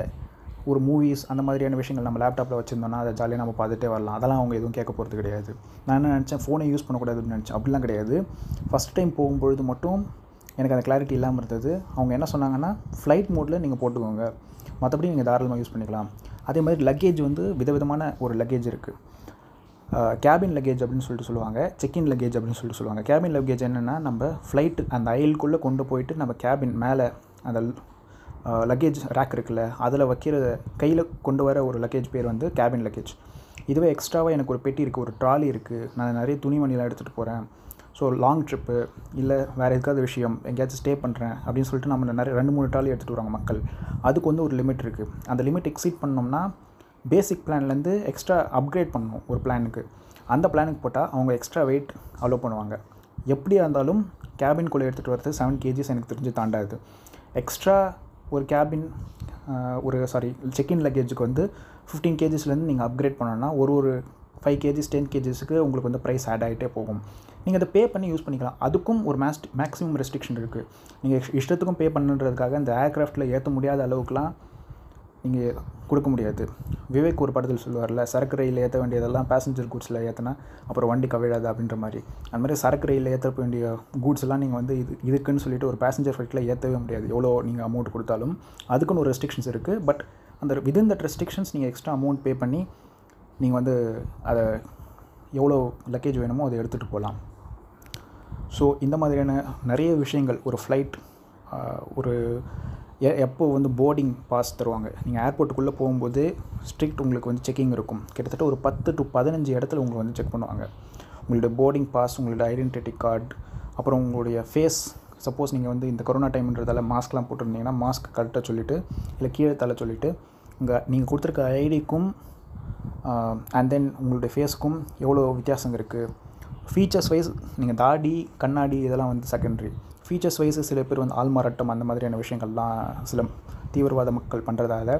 ஒரு மூவிஸ் அந்த மாதிரியான விஷயங்கள் நம்ம லேப்டாப்பில் வச்சுருந்தோம்னா அதை ஜாலியாக நம்ம பார்த்துட்டே வரலாம். அதெல்லாம் அவங்க எதுவும் கேட்க போகிறது கிடையாது. நான் என்ன நினச்சேன் ஃபோனை யூஸ் பண்ணக்கூடாது அப்படின்னு நினச்சேன். அப்படிலாம் கிடையாது. ஃபஸ்ட் டைம் போகும்பொழுது மட்டும் எனக்கு அந்த கிளாரிட்டி இல்லாமல் இருந்தது. அவங்க என்ன சொன்னாங்கன்னா ஃப்ளைட் மோடில் நீங்கள் போட்டுக்கோங்க. மற்றபடி நீங்கள் தாராளமாக யூஸ் பண்ணிக்கலாம். அதே மாதிரி லக்கேஜ் வந்து விதவிதமான ஒரு லக்கேஜ் இருக்குது கேபின் லக்கேஜ் அப்படின்னு சொல்லிட்டு சொல்லுவாங்க. செக்இன் லக்கேஜ் அப்படின்னு சொல்லிட்டு சொல்லுவாங்க. கேபின் லக்கேஜ் என்னென்னா நம்ம ஃப்ளைட்டு அந்த அயலுக்குள்ளே கொண்டு போயிட்டு நம்ம கேபின் மேலே அந்த லக்கேஜ் ரேக் இருக்குல்ல அதில் வைக்கிற கையில் கொண்டு வர ஒரு லக்கேஜ் பேர் வந்து கேபின் லக்கேஜ் இதுவே எக்ஸ்ட்ராவாக எனக்கு ஒரு பெட்டி இருக்குது ஒரு ட்ராலி இருக்குது நான் நிறைய துணிமணிலாம் எடுத்துகிட்டு போகிறேன் ஸோ லாங் ட்ரிப்பு இல்லை வேறு எதுக்காவது விஷயம் எங்கேயாச்சும் ஸ்டே பண்ணுறேன் அப்படின்னு சொல்லிட்டு நம்ம நிறைய ரெண்டு மூணு ட்ராலி எடுத்துகிட்டு வராங்க மக்கள். அதுக்கு வந்து ஒரு லிமிட் இருக்குது அந்த லிமிட் எக்ஸீட் பண்ணோம்னா பேசிக் பிளான்லேருந்து எக்ஸ்ட்ரா அப்கிரேட் பண்ணணும் ஒரு பிளானுக்கு அந்த பிளானுக்கு போட்டால் அவங்க எக்ஸ்ட்ரா வெயிட் அலோவ் பண்ணுவாங்க. எப்படியா இருந்தாலும் கேபின்குள்ளே எடுத்துகிட்டு வரது செவன் கேஜிஸ் எனக்கு தெரிஞ்சு தாண்டாது. எக்ஸ்ட்ரா ஒரு கேபின் ஒரு சாரி செக்இன் லக்கேஜுக்கு வந்து ஃபிஃப்டீன் கேஜிஸ்லேருந்து நீங்கள் அப்கிரேட் பண்ணோன்னா ஒரு ஒரு ஃபைவ் கேஜிஸ் டென் கேஜிஸுக்கு உங்களுக்கு வந்து ப்ரைஸ் ஆட் ஆகிட்டே போகும். நீங்கள் அதை பே பண்ணி யூஸ் பண்ணிக்கலாம். அதுக்கும் ஒரு மேஸ்ட் மேக்ஸிமம் ரெஸ்ட்ரிக்ஷன் இருக்குது நீங்கள் இஷ்டத்துக்கும் பே பண்ணுன்றதுக்காக இந்த ஏர்க்ராஃப்ட்டில் ஏற்ற முடியாத அளவுக்குலாம் நீங்கள் கொடுக்க முடியாது. விவேக் ஒரு படத்தில் சொல்லுவார்ல சரக்கு ரயில் ஏற்ற வேண்டியதெல்லாம் பேசஞ்சர் கூட்ஸில் ஏற்றினா அப்புறம் வண்டி கவிழாது அப்படின்ற மாதிரி. அந்த மாதிரி சரக்கு ரயில் ஏற்ற வேண்டிய கூட்ஸ் எல்லாம் நீங்கள் வந்து இது இதுக்குன்னு சொல்லிட்டு ஒரு பேசஞ்சர் ஃப்ளைட்டில் ஏற்றவே முடியாது. எவ்வளோ நீங்கள் அமௌண்ட் கொடுத்தாலும். அதுக்குன்னு ஒரு ரெஸ்ட்ரிக்ஷன்ஸ் இருக்குது பட் அந்த விதின் தட் ரெஸ்ட்ரிக்ஷன்ஸ் நீங்கள் எக்ஸ்ட்ரா அமௌண்ட் பே பண்ணி நீங்கள் வந்து அதை எவ்வளோ லக்கேஜ் வேணுமோ அதை எடுத்துகிட்டு போகலாம் ஸோ இந்த மாதிரியான நிறைய விஷயங்கள் ஒரு ஃப்ளைட் ஒரு எ எப்போ வந்து போர்டிங் பாஸ் தருவாங்க. நீங்கள் ஏர்போர்ட்டுக்குள்ளே போகும்போது ஸ்ட்ரிக்ட் உங்களுக்கு வந்து செக்கிங் இருக்கும். கிட்டத்தட்ட ஒரு பத்து டு பதினஞ்சு இடத்துல உங்களை வந்து செக் பண்ணுவாங்க. உங்களுடைய போர்டிங் பாஸ் உங்களுடைய ஐடென்டிட்டி கார்டு அப்புறம் உங்களுடைய ஃபேஸ் சப்போஸ் நீங்கள் வந்து இந்த கொரோனா டைம்ன்றதால மாஸ்க்லாம் போட்டிருந்தீங்கன்னா மாஸ்க் கரெக்டாக சொல்லிவிட்டு இல்லை கீழே தலை சொல்லிவிட்டு உங்கள் நீங்கள் கொடுத்துருக்க ஐடிக்கும் அண்ட் தென் உங்களுடைய ஃபேஸுக்கும் எவ்வளோ வித்தியாசம் இருக்குது ஃபீச்சர்ஸ் வைஸ் நீங்கள் தாடி கண்ணாடி இதெல்லாம் வந்து செகண்டரி ஃபீச்சர்ஸ் வைஸ் சில பேர் வந்து ஆள்மாறாட்டம் அந்த மாதிரியான விஷயங்கள்லாம் சில தீவிரவாத மக்கள் பண்ணுறதால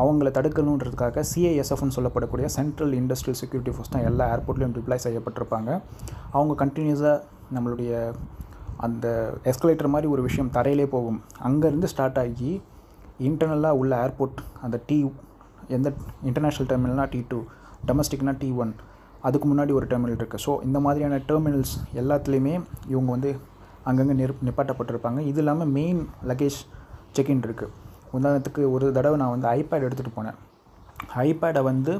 அவங்கள தடுக்கணுன்றதுக்காக சிஐஎஸ்எஃப்னு சொல்லப்படக்கூடிய சென்ட்ரல் இண்டஸ்ட்ரியல் செக்யூரிட்டி ஃபோர்ஸ் தான் எல்லா ஏர்போர்ட்லேயும் டிப்ளாய் செய்யப்பட்டிருப்பாங்க. அவங்க கண்டினியூஸாக நம்மளுடைய அந்த எஸ்கலேட்டர் மாதிரி ஒரு விஷயம் தரையிலே போகும். அங்கேருந்து ஸ்டார்ட் ஆகி இன்டர்னலாக உள்ள ஏர்போர்ட் அந்த டீ எந்த இன்டர்நேஷ்னல் டெர்மினல்னா டி டூ டொமஸ்டிக்னா டி ஒன் அதுக்கு முன்னாடி ஒரு டெர்மினல் இருக்குது ஸோ இந்த மாதிரியான டெர்மினல்ஸ் எல்லாத்துலேயுமே இவங்க வந்து அங்கங்கே நிறு நிப்பாட்டப்பட்டிருப்பாங்க. இது இல்லாமல் மெயின் லக்கேஜ் செக்இன் இருக்குது உதாரணத்துக்கு ஒரு தடவை நான் வந்து ஐபேட் எடுத்துகிட்டு போனேன். ஐபேடை வந்து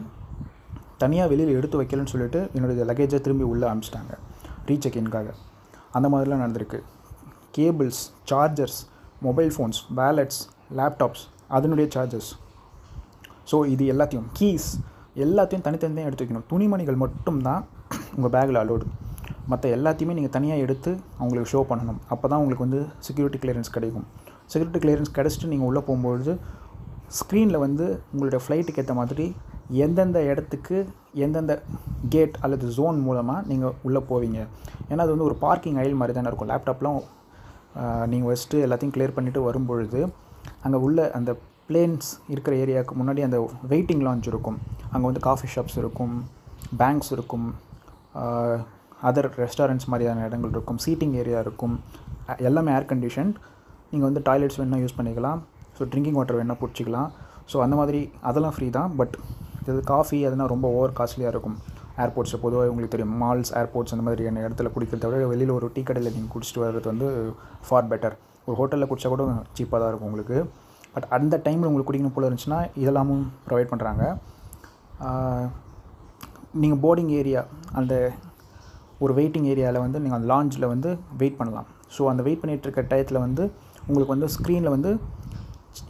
தனியாக வெளியில் எடுத்து வைக்கலன்னு சொல்லிட்டு என்னுடைய லக்கேஜை திரும்பி உள்ளே அனுப்பிச்சிட்டாங்க ரீசெக்இன்காக அந்த மாதிரிலாம் நடந்திருக்கு. Cables chargers mobile phones wallets laptops அதனுடைய சார்ஜர்ஸ் ஸோ இது எல்லாத்தையும் கீஸ் எல்லாத்தையும் தனித்தனியாக எடுத்து வைக்கணும். துணிமணிகள் மட்டும்தான் உங்கள் பேக்கில் அலோடு மற்ற எல்லாத்தையுமே நீங்கள் தனியாக எடுத்து அவங்களுக்கு ஷோ பண்ணணும். அப்போ தான் உங்களுக்கு வந்து செக்யூரிட்டி கிளியரன்ஸ் கிடைக்கும். செக்யூரிட்டி கிளியரன்ஸ் கிடச்சிட்டு நீங்கள் உள்ளே போகும்பொழுது ஸ்க்ரீனில் வந்து உங்களுடைய ஃப்ளைட்டுக்கு ஏற்ற மாதிரி எந்தெந்த இடத்துக்கு எந்தெந்த கேட் அல்லது ஜோன் மூலமாக நீங்கள் உள்ளே போவீங்க. ஏன்னா அது வந்து ஒரு பார்க்கிங் அயல் மாதிரி தானே இருக்கும். லேப்டாப்லாம் நீங்கள் வச்சுட்டு எல்லாத்தையும் கிளியர் பண்ணிவிட்டு வரும்பொழுது அங்கே உள்ள அந்த பிளேன்ஸ் இருக்கிற ஏரியாவுக்கு முன்னாடி அந்த வெயிட்டிங் லான்ச் இருக்கும். அங்கே வந்து காஃபி ஷாப்ஸ் இருக்கும் பேங்க்ஸ் இருக்கும் அதர் ரெஸ்டாரண்ட்ஸ் மாதிரியான இடங்கள் இருக்கும் சீட்டிங் ஏரியா இருக்கும். எல்லாமே ஏர் கண்டிஷன் நீங்கள் வந்து டாய்லெட்ஸ் வேணால் யூஸ் பண்ணிக்கலாம். ஸோ ட்ரிங்கிங் வாட்டர் வேணால் பிடிச்சிக்கலாம். ஸோ அந்த மாதிரி அதெல்லாம் ஃப்ரீ தான். பட் இது காஃபி அதெல்லாம் ரொம்ப ஓவர் காஸ்ட்லியாக இருக்கும். ஏர்போர்ட்ஸில் பொதுவாக உங்களுக்கு தெரியும். மால்ஸ் ஏர்போர்ட்ஸ் அந்த மாதிரியான இடத்துல குடிக்கிறத விட வெளியில் ஒரு டீ கடையில் நீங்கள் குடிச்சிட்டு வர்றது வந்து ஃபார் பெட்டர் ஒரு ஹோட்டலில் குடித்தா கூட சீப்பாக தான் இருக்கும் உங்களுக்கு. பட் அந்த டைமில் உங்களுக்கு குடிக்கணும் போல் இருந்துச்சுன்னா இதெல்லாமும் ப்ரொவைட் பண்ணுறாங்க நீங்கள் போர்டிங் ஏரியா அந்த ஒரு வெயிட்டிங் ஏரியாவில் வந்து நீங்கள் அந்த லாஞ்சில் வந்து வெயிட் பண்ணலாம். ஸோ அந்த வெயிட் பண்ணிகிட்டு இருக்க டயத்தில் வந்து உங்களுக்கு வந்து ஸ்க்ரீனில் வந்து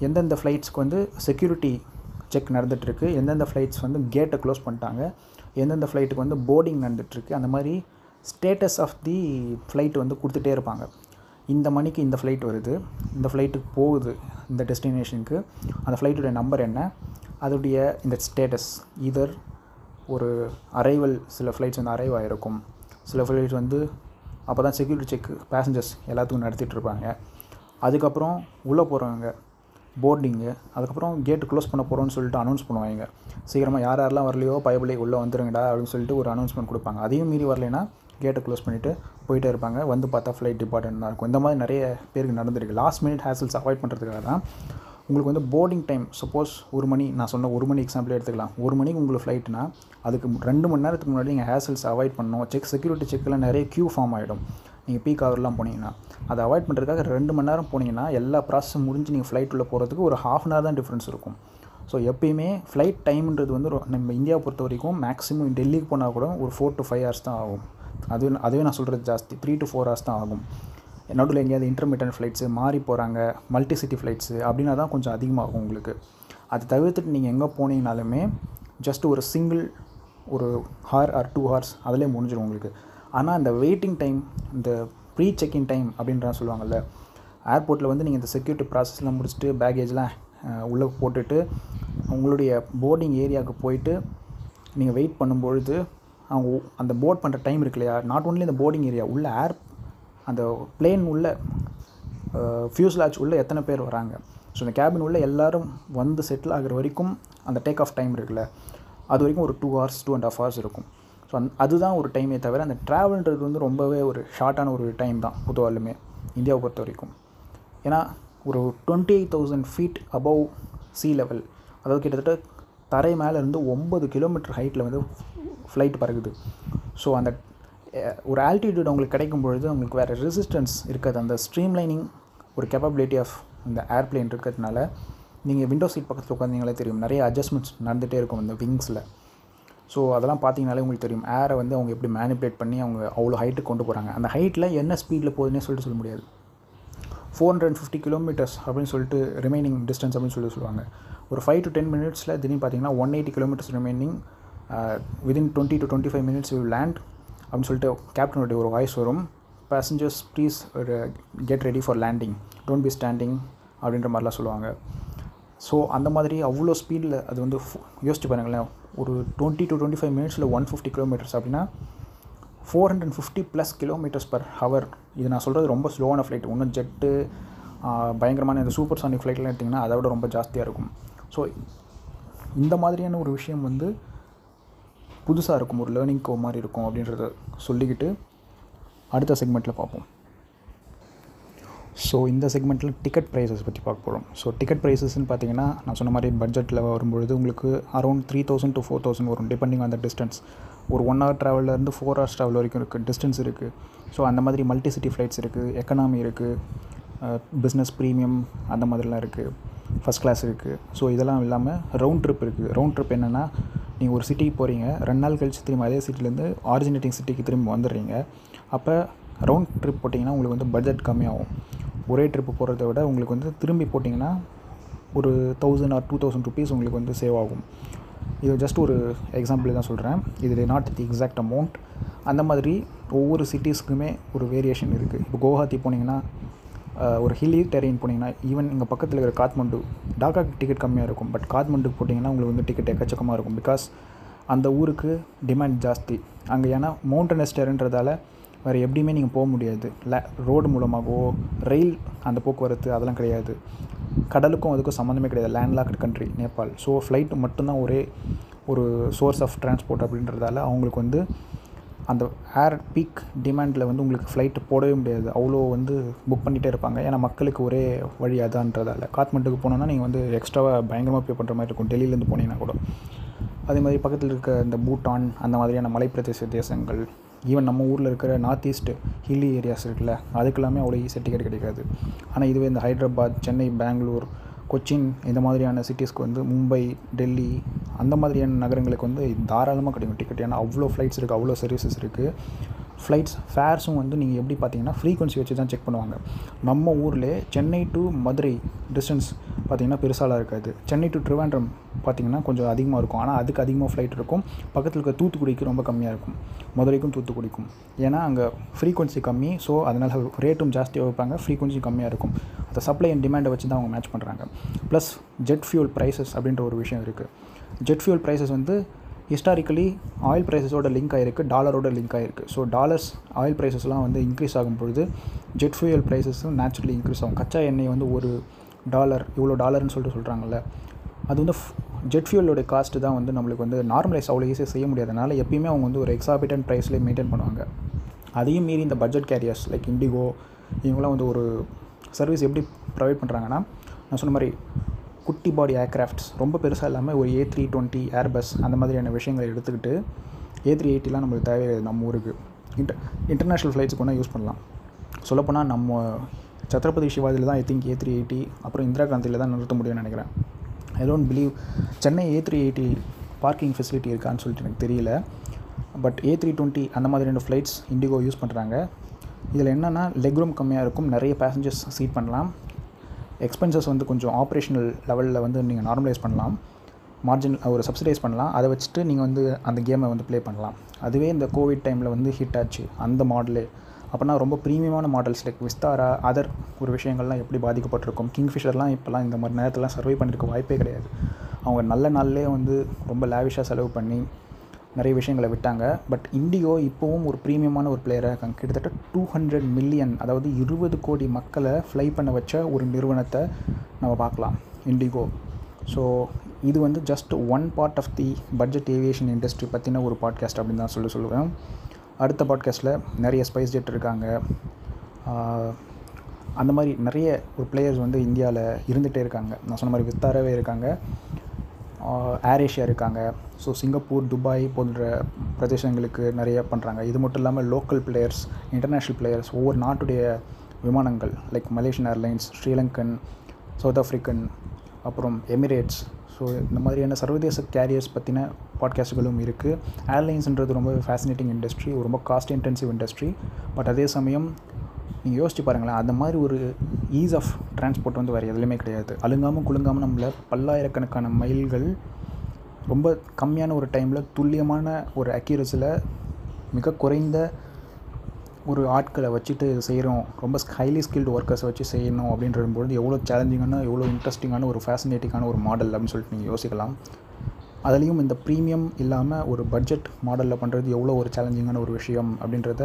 எந்தெந்த ஃப்ளைட்ஸ்க்கு வந்து செக்யூரிட்டி செக் நடந்துகிட்ருக்கு எந்தெந்த ஃப்ளைட்ஸ் வந்து கேட்டை க்ளோஸ் பண்ணிட்டாங்க எந்தெந்த ஃப்ளைட்டுக்கு வந்து போர்டிங் நடந்துகிட்ருக்கு அந்த மாதிரி ஸ்டேட்டஸ் ஆஃப் தி ஃப்ளைட் வந்து கொடுத்துட்டே இருப்பாங்க. இந்த மணிக்கு இந்த ஃப்ளைட் வருது இந்த ஃப்ளைட்டுக்கு போகுது இந்த டெஸ்டினேஷனுக்கு அந்த ஃப்ளைட்டுடைய நம்பர் என்ன? அதோடைய இந்த ஸ்டேட்டஸ் இதர் ஒரு அரைவல் சில ஃப்ளைட்ஸ் வந்து அரைவ் ஆகிருக்கும் சில ஃப்ளைட்ஸ் வந்து அப்போ தான் செக்யூரிட்டி செக் பேசஞ்சர்ஸ் எல்லாத்துக்கும் நடத்திட்டுருப்பாங்க அதுக்கப்புறம் உள்ளே போகிறவங்க போர்டிங்கு அதுக்கப்புறம் கேட்டு க்ளோஸ் பண்ண போகிறோம்னு சொல்லிட்டு அனௌன்ஸ் பண்ணுவாங்க. சீக்கிரமாக யார் யாரெல்லாம் வரலையோ பயபிளை உள்ளே வந்துருங்கடா அப்படின்னு சொல்லிட்டு ஒரு அனௌன்ஸ்மெண்ட் கொடுப்பாங்க. அதையும் மீறி வரலைன்னா கேட்டை க்ளோஸ் பண்ணிவிட்டு போயிட்டே இருப்பாங்க. வந்து பார்த்தா ஃப்ளைட் டிபார்ட்மெண்ட் தான் இருக்கும். இந்த மாதிரி நிறைய பேருக்கு நடந்திருக்கு. லாஸ்ட் மினிட் ஹேசல்ஸ் அவாய்ட் பண்ணுறதுக்காக தான் உங்களுக்கு வந்து போர்டிங் டைம் சப்போஸ் ஒரு மணி நான் சொன்ன ஒரு மணி எக்ஸாம்பிளே எடுத்துக்கலாம். ஒரு மணிக்கு உங்களுக்கு ஃப்ளைட்னா அதுக்கு ரெண்டு மணி நேரத்துக்கு முன்னாடி நீங்கள் ஹேசல்ஸ் அவாய்ட் பண்ணணும். செக் செக்யூரிட்டி செக்கில் நிறைய க்யூ ஃபார்ம் ஆகிடும் நீங்கள் பீக் ஹவர்லாம் போனீங்கன்னா. அதை அவாய்ட் பண்ணுறதுக்காக ரெண்டு மணி நேரம் போனீங்கன்னா எல்லா ப்ராசஸும் முடிஞ்சு நீங்கள் ஃப்ளைட் உள்ள போகிறதுக்கு ஒரு ஹாஃப் அன் ஹவர் தான் டிஃப்ரென்ஸ் இருக்கும். ஸோ எப்பயுமே ஃப்ளைட் டைம்ன்றது வந்து நம்ம இந்தியாவை பொறுத்த வரைக்கும் மேக்ஸிமம் டெல்லிக்கு போனால் கூட ஒரு ஃபோர் டு ஃபைவ் ஹவர்ஸ் தான் ஆகும். அது அதுவே நான் சொல்கிறது ஜாஸ்தி. த்ரீ டு ஃபோர் ஹவர்ஸ் தான் ஆகும். நடுவில் எங்கேயாவது இன்டர்மீடியன் ஃப்ளைட்ஸு மாறி போகிறாங்க மல்டி சிட்டி ஃப்ளைட்ஸு அப்படின்னா தான் கொஞ்சம் அதிகமாகும் உங்களுக்கு. அது தவிர்த்துட்டு நீங்கள் எங்கே போனீங்கனாலுமே ஜஸ்ட் ஒரு சிங்கிள் ஒரு ஹார் ஆர் டூ ஹார்ஸ் அதிலே முடிஞ்சிடும் உங்களுக்கு. ஆனால் இந்த வெயிட்டிங் டைம் இந்த ப்ரீ செக்இன் டைம் அப்படின்ற சொல்லுவாங்கள்ல ஏர்போர்ட்டில் வந்து நீங்கள் இந்த செக்யூரிட்டி ப்ராசஸ்லாம் முடிச்சுட்டு பேகேஜ்லாம் உள்ளே போட்டுட்டு உங்களுடைய போர்டிங் ஏரியாவுக்கு போயிட்டு நீங்கள் வெயிட் பண்ணும்பொழுது அவங்க அந்த போர்ட் பண்ணுற டைம் இருக்கு இல்லையா? நாட் ஓன்லி இந்த போர்டிங் ஏரியா உள்ள ஏர் அந்த பிளேன் உள்ள ஃபியூஸ்லாச் உள்ளே எத்தனை பேர் வராங்க? ஸோ இந்த கேபின் உள்ளே எல்லோரும் வந்து செட்டில் ஆகிற வரைக்கும் அந்த டேக் ஆஃப் டைம் இருக்குல்ல? அது வரைக்கும் ஒரு two hours two and half hours இருக்கும். ஸோ அந் அதுதான் ஒரு டைமே தவிர அந்த ட்ராவல்ன்றது வந்து ரொம்பவே ஒரு ஷார்ட்டான ஒரு டைம் தான் பொதுவாலுமே இந்தியாவை பொறுத்த வரைக்கும். ஏன்னா ஒரு twenty eight thousand feet above sea level அதாவது கிட்டத்தட்ட தரை மேலே இருந்து ஒம்பது கிலோமீட்டர் ஹைட்டில் வந்து ஃப்ளைட் பறகுது ஸோ அந்த ஒரு ஆல்டிடியூட் உங்களுக்கு கிடைக்கும் பொழுது உங்களுக்கு வேறு ரெசிஸ்டன்ஸ் இருக்காது. அந்த ஸ்ட்ரீம்லைனிங் ஒரு கேப்பபிலிட்டி ஆஃப் இந்த ஏர்ப்ளேன் இருக்கிறதுனால நீங்கள் விண்டோ சீட் பக்கத்தில் உட்காந்தீங்களே தெரியும். நிறைய அட்ஜஸ்ட்மெண்ட்ஸ் நடந்துகிட்டே இருக்கும் இந்த விங்ஸில் ஸோ அதெல்லாம் பார்த்தீங்கனாலே உங்களுக்கு தெரியும். ஏரை வந்து அவங்க எப்படி மேனிப்புலேட் பண்ணி அவங்க அவ்வளோ ஹைட்டுக்கு கொண்டு போகிறாங்க அந்த ஹைட்டில் என்ன ஸ்பீடில் போகுதுன்னே சொல்லிட்டு சொல்ல முடியாது. ஃபோர் ஹண்ட்ரட் ஃபிஃப்டி கிலோமீட்டர்ஸ் அப்படின்னு சொல்லிட்டு ரிமைனிங் டிஸ்டன்ஸ் அப்படின்னு சொல்லிட்டு சொல்லுவாங்க. ஒரு ஃபைவ் டு டென் மினிட்ஸில் திடீர்னு பார்த்தீங்கன்னா one eighty kilometres remaining within twenty to twenty five minutes you land அப்படின்னு சொல்லிட்டு கேப்டனுடைய ஒரு வாய்ஸ் வரும். Passengers please get ready for landing don't be standing அப்படின்ற மாதிரிலாம் சொல்லுவாங்க. ஸோ அந்த மாதிரி அவ்வளோ ஸ்பீடில் அது வந்து யோசிச்சு பாருங்களேன். ஒரு டுவெண்ட்டி டு டுவெண்ட்டி ஃபைவ் மினிட்ஸில் ஒன் ஃபிஃப்டி கிலோமீட்டர்ஸ் அப்படின்னா four hundred fifty plus kilometres per hour இது நான் சொல்கிறது ரொம்ப ஸ்லோவான ஃப்ளைட் ஒன்றும் ஜெட்டு பயங்கரமான இந்த சூப்பர் சானிக் ஃப்ளைட்லாம் எடுத்திங்கன்னா அதை விட ரொம்ப ஜாஸ்தியாக இருக்கும். ஸோ இந்த மாதிரியான ஒரு விஷயம் வந்து புதுசாக இருக்கும் ஒரு லேர்னிங் கோ மாதிரி இருக்கும் அப்படின்றத சொல்லிக்கிட்டு அடுத்த செக்மெண்ட்டில் பார்ப்போம். ஸோ இந்த செக்மெண்ட்டில் டிக்கெட் ப்ரைஸஸ் பற்றி பார்க்க போகிறோம் ஸோ டிக்கெட் ப்ரைஸஸ்ன்னு பார்த்தீங்கன்னா நான் சொன்ன மாதிரி பட்ஜெட்டில் வரும்பொழுது உங்களுக்கு around three thousand to four thousand வரும் டிபெண்டிங் ஆன் த டிஸ்டன்ஸ் ஒரு ஒன் ஹவர் ட்ராவல்லேருந்து ஃபோர் ஹவர்ஸ் ட்ராவல் வரைக்கும் இருக்குது டிஸ்டன்ஸ் இருக்குது ஸோ அந்த மாதிரி மல்டி சிட்டி ஃப்ளைட்ஸ் இருக்குது எக்கனாமி இருக்குது பிஸ்னஸ் ப்ரீமியம் அந்த மாதிரிலாம் இருக்குது ஃபஸ்ட் கிளாஸ் இருக்குது ஸோ இதெல்லாம் இல்லாமல் ரவுண்ட் ட்ரிப் இருக்குது ரவுண்ட் ட்ரிப் என்னென்னா நீங்கள் ஒரு சிட்டிக்கு போகிறீங்க ரெண்டு நாள் கழிச்சு திரும்ப அதே சிட்டிலேருந்து ஆரிஜினேட்டிங் சிட்டிக்கு திரும்ப வந்துடுறீங்க. அப்போ ரவுண்ட் ட்ரிப் போட்டிங்கன்னா உங்களுக்கு வந்து பட்ஜெட் கம்மியாகும். ஒரே ட்ரிப்பு போகிறத விட உங்களுக்கு வந்து திரும்பி போட்டிங்கன்னா ஒரு thousand or two thousand rupees உங்களுக்கு வந்து சேவ் ஆகும். இது ஜஸ்ட் ஒரு எக்ஸாம்பிள் தான் சொல்கிறேன் இது நாட் தி எக்ஸாக்ட் அமௌண்ட் அந்த மாதிரி ஒவ்வொரு சிட்டிஸ்க்குமே ஒரு வேரியேஷன் இருக்குது இப்போ குவஹாத்தி போனீங்கன்னா ஒரு ஹில்லி டெரெயின் போனீங்கன்னா ஈவன் இங்கே பக்கத்தில் இருக்கிற காத்மண்டு டாக்காக்கு டிக்கெட் கம்மியாக இருக்கும். பட் காத்மண்டுக்கு போட்டிங்கன்னா உங்களுக்கு வந்து டிக்கெட் எக்கச்சக்கமாக இருக்கும். பிகாஸ் அந்த ஊருக்கு டிமாண்ட் ஜாஸ்தி. அங்கே ஏன்னா மவுண்டனஸ் டெரன்றதால வேறு எப்படியுமே நீங்கள் போக முடியாது. லே ரோடு மூலமாகவோ ரயில் அந்த போக்குவரத்து அதெல்லாம் கிடையாது. கடலுக்கும் அதுக்கும் சம்மந்தமே கிடையாது. Landlocked country Nepal so flight மட்டும்தான் ஒரே ஒரு சோர்ஸ் ஆஃப் டிரான்ஸ்போர்ட் அப்படின்றதால அவங்களுக்கு வந்து அந்த ஏர் பீக் டிமாண்டில் வந்து உங்களுக்கு ஃப்ளைட் போடவே முடியாது. அவ்வளோ வந்து புக் பண்ணிகிட்டே இருப்பாங்க. ஏன்னா மக்களுக்கு ஒரே வழி அதான்றதால. காத்மண்டுக்கு போனோன்னா நீங்கள் வந்து எக்ஸ்ட்ராவாக பயங்கரமாக பே பண்ணுற மாதிரி இருக்கும். டெல்லியிலேருந்து போனீங்கன்னா கூட. அதே மாதிரி பக்கத்தில் இருக்க இந்த பூட்டான் அந்த மாதிரியான மலைப்பிரதேச தேசங்கள் ஈவன் நம்ம ஊரில் இருக்கிற நார்த் ஈஸ்ட் ஹில்லி ஏரியாஸ் இருக்குல்ல அதுக்கெல்லாமே அவ்வளோ ஈஸியாக டிக்கெட் கிடைக்காது. ஆனால் இதுவே இந்த ஹைதராபாத் சென்னை பெங்களூர் கொச்சின் இந்த மாதிரியான சிட்டிஸ்க்கு வந்து மும்பை டெல்லி அந்த மாதிரியான நகரங்களுக்கு வந்து தாராளமாக கிடைக்கும் டிக்கெட் ஏன்னா அவ்வளோ ஃப்ளைட்ஸ் இருக்குது அவ்வளோ சர்வீசஸ் இருக்குது ஃப்ளைட்ஸ் ஃபேர்ஸும் வந்து நீங்கள் எப்படி பார்த்தீங்கன்னா ஃப்ரீக்வன்சி வச்சு தான் செக் பண்ணுவாங்க. நம்ம ஊரில் சென்னை டு மதுரை டிஸ்டன்ஸ் பார்த்திங்கன்னா பெருசாலாம் இருக்காது. சென்னை டு ட்ரிவாண்ட்ரம் பார்த்தீங்கன்னா கொஞ்சம் அதிகமாக இருக்கும். ஆனால் அதுக்கு அதிகமாக ஃப்ளைட் இருக்கும். பக்கத்தில் இருக்க தூத்துக்குடிக்கு ரொம்ப கம்மியாக இருக்கும். மதுரைக்கும் தூத்துக்குடிக்கும். ஏன்னா அங்கே ஃப்ரீக்வன்சி கம்மி. ஸோ அதனால் ரேட்டும் ஜாஸ்தியாக வைப்பாங்க ஃப்ரீக்வன்சி கம்மியாக இருக்கும். அந்த சப்ளை அண்ட் டிமாண்டை வச்சு தான் அவங்க மேட்ச் பண்ணுறாங்க ப்ளஸ் ஜெட் ஃபியூல் ப்ரைஸஸ் அப்படின்ற ஒரு விஷயம் இருக்குது ஜெட் ஃபியூல் ப்ரைஸஸ் வந்து ஹிஸ்டாரிக்கலி ஆயில் ப்ரைஸஸோட லிங்க் ஆகிருக்கு டாலரோட லிங்க் ஆகிருக்கு ஸோ டாலர்ஸ் ஆயில் ப்ரைஸஸ்லாம் வந்து இன்க்ரீஸ் ஆகும் பொழுது ஜெட் ஃபியூயல் ப்ரைஸஸும் நேச்சுரலி இன்க்ரீஸ் ஆகும். கச்சா எண்ணெய் வந்து ஒரு டாலர் இவ்வளோ டாலர்னு சொல்லிட்டு சொல்கிறாங்கல்ல அது வந்து ஜெட் ஃபியூலோட காஸ்ட்டு தான் வந்து நம்மளுக்கு வந்து நார்மலைஸ் அவ்வளோ ஈஸியாக செய்ய முடியாதனால எப்பயுமே அவங்க வந்து ஒரு எக்ஸாபிட்டன் ப்ரைஸ்லேயே மெயின்டைன் பண்ணுவாங்க. அதையும் மீறி இந்த பட்ஜெட் கேரியர்ஸ் லைக் இண்டிகோ இவங்களாம் வந்து ஒரு சர்வீஸ் எப்படி ப்ரொவைட் பண்ணுறாங்கன்னா நான் சொன்ன மாதிரி குட்டி பாடி ஏர்க்ராஃப்ட்ஸ் ரொம்ப பெருசாக இல்லாமல் ஒரு ஏ த்ரீ டுவெண்ட்டி ஏர்பஸ் அந்த மாதிரியான விஷயங்களை எடுத்துக்கிட்டு ஏ த்ரீ எயிட்டிலாம் நம்மளுக்கு தேவையில்லை. நம்ம ஊருக்கு. இன்டர் இன்டர்நேஷ்னல் ஃப்ளைட்ஸுக்கு வேணால் யூஸ் பண்ணலாம். சொல்லப்போனால் நம்ம சத்ரபதி சிவாஜியில் தான் I think A three eighty அப்புறம் இந்திரா காந்தியில் தான் நிறுத்த முடியும்னு நினைக்கிறேன். I don't believe Chennai A three eighty parking facility இருக்கான்னு சொல்லிட்டு எனக்கு தெரியல. பட் ஏ த்ரீ டுவெண்ட்டி அந்த மாதிரியான ஃப்ளைட்ஸ் இண்டிகோ யூஸ் பண்ணுறாங்க இதில் என்னென்னா லெக் ரூம் கம்மியாக இருக்கும். நிறைய பேசஞ்சர்ஸ் சீட் பண்ணலாம். எக்ஸ்பென்சஸ் வந்து கொஞ்சம் ஆப்ரேஷனல் லெவலில் வந்து நீங்கள் நார்மலைஸ் பண்ணலாம். மார்ஜின் ஒரு சப்சிடைஸ் பண்ணலாம். அதை வச்சுட்டு நீங்கள் வந்து அந்த கேமை வந்து ப்ளே பண்ணலாம். அதுவே இந்த கோவிட் டைமில் வந்து ஹிட் ஆச்சு. அந்த மாடலு அப்போனா ரொம்ப ப்ரீமியமான மாடல்ஸ் லைக் விஸ்தாரா அதர் ஒரு விஷயங்கள்லாம் எப்படி பாதிக்கப்பட்டிருக்கும்? கிங்ஃபிஷர்லாம் இப்போலாம் இந்த மாதிரி நேரத்தில் சர்வை பண்ணியிருக்க வாய்ப்பே கிடையாது. அவங்க நல்ல நாள்லேயே வந்து ரொம்ப லேவிஷாக செலவு பண்ணி நிறைய விஷயங்களை விட்டாங்க. பட் இண்டிகோ இப்போவும் ஒரு ப்ரீமியமான ஒரு பிளேயராக இருக்காங்க. கிட்டத்தட்ட டூ ஹண்ட்ரட் மில்லியன் அதாவது இருபது கோடி மக்களை ஃப்ளை பண்ண வச்ச ஒரு நிறுவனத்தை நம்ம பார்க்கலாம். இண்டிகோ ஸோ இது வந்து just one part of the budget aviation industry பற்றின ஒரு பாட்காஸ்ட் அப்படின்னு தான் சொல்லி சொல்லுவேன். அடுத்த பாட்காஸ்ட்டில் நிறைய ஸ்பைஸ் ஜெட் இருக்காங்க. அந்த மாதிரி நிறைய ஒரு பிளேயர்ஸ் வந்து இந்தியாவில் இருந்துகிட்டே இருக்காங்க. நான் சொன்ன மாதிரி வித்தாரவே இருக்காங்க. ஏர் ஏஷியா இருக்காங்க. ஸோ சிங்கப்பூர் துபாய் போன்ற பிரதேசங்களுக்கு நிறைய பண்ணுறாங்க இது மட்டும் இல்லாமல் லோக்கல் பிளேயர்ஸ் இன்டர்நேஷ்னல் பிளேயர்ஸ் ஒவ்வொரு நாட்டுடைய விமானங்கள் like Malaysian Airlines Sri Lankan South African அப்புறம் எமிரேட்ஸ் ஸோ இந்த மாதிரியான சர்வதேச கேரியர்ஸ் பற்றின பாட்காஸ்ட்டுகளும் இருக்குது ஏர்லைன்ஸ்ன்றது ரொம்ப ஃபேசினேட்டிங் இண்டஸ்ட்ரி ரொம்ப காஸ்ட் இன்டென்சிவ் இண்டஸ்ட்ரி பட் அதே சமயம் நீங்கள் யோசிச்சு பாருங்களேன் அந்த மாதிரி ஒரு ஈஸ் ஆஃப் டிரான்ஸ்போர்ட் வந்து வேறு எதுலையுமே கிடையாது. அழுங்காமல் குழுங்காமல் நம்மளை பல்லாயிரக்கணக்கான மைல்கள் ரொம்ப கம்மியான ஒரு டைமில் துல்லியமான ஒரு அக்யூரஸில் மிக குறைந்த ஒரு ஆட்களை வச்சுட்டு இது செய்கிறோம் ரொம்ப ஹைலி ஸ்கில்டு ஒர்க்கர்ஸை வச்சு செய்யணும் அப்படின்றபொழுது எவ்வளோ சேலஞ்சிங்கான எவ்வளோ இன்ட்ரெஸ்டிங்கான ஒரு ஃபேசினேட்டிங்கான ஒரு மாடல் அப்படின்னு சொல்லிட்டு நீங்கள் யோசிக்கலாம். அதுலேயும் இந்த ப்ரீமியம் இல்லாமல் ஒரு பட்ஜெட் மாடலில் பண்ணுறது எவ்வளோ ஒரு சேலஞ்சிங்கான ஒரு விஷயம் அப்படின்றத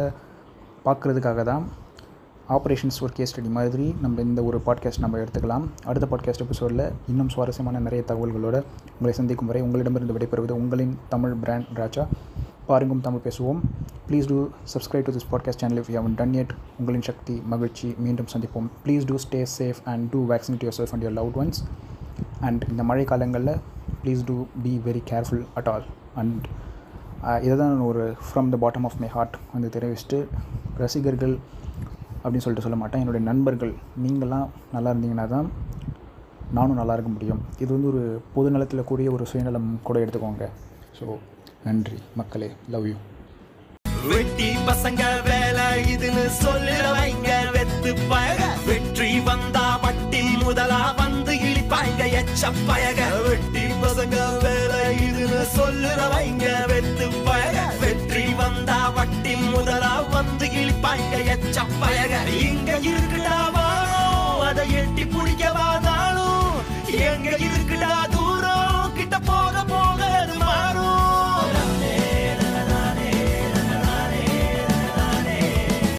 பார்க்குறதுக்காக தான் ஆப்ரேஷன்ஸ் ஒரு கேஸ் ஸ்டடி மாதிரி நம்ம இந்த ஒரு பாட்காஸ்ட் நம்ம எடுத்துக்கலாம். அடுத்த பாட்காஸ்ட் எபிசோடில் இன்னும் சுவாரஸ்யமான நிறைய தகவல்களோடு உங்களை சந்திக்கும் வரை உங்களிடமிருந்து விடைபெறுவது உங்களின் தமிழ் பிராண்ட் ராஜா. பாருங்கும் தமிழ் பேசுவோம். Please do subscribe to this podcast channel if you haven't done it உங்களின் சக்தி மகிழ்ச்சி மீண்டும் சந்திப்போம். Please do stay safe and do vaccinate yourself and your loved ones and இந்த மழை காலங்களில் please do be very careful at all and இதை தான் ஒரு from the bottom of my heart வந்து தெரிவிச்சுட்டு ரசிகர்கள் அப்படின்னு சொல்லிட்டு சொல்ல மாட்டேன். என்னுடைய நண்பர்கள் நீங்களாம் நல்லா இருந்தீங்கன்னா தான் நானும் நல்லா இருக்க முடியும். இது வந்து ஒரு பொது நலத்தில் கூடிய ஒரு சுயநலம் கூட எடுத்துக்கோங்க. ஸோ நன்றி மக்களே. லவ் யூ வெட்டி பசங்க வேலை இதுன்னு சொல்லுறவைங்க வெத்து பழக. வெற்றி வந்தா வட்டி முதலா வந்து இழிப்பாங்க எச்ச பழக. வெட்டி பசங்க வேலை இதுன்னு சொல்லுறவைங்க வெத்து பழக. வெற்றி வந்தா வட்டி முதலா பங்கைய சப்பழக இங்க இருக்குடாவானோ அதை எட்டி பிடிக்கவாதானோ எங்க இருக்கு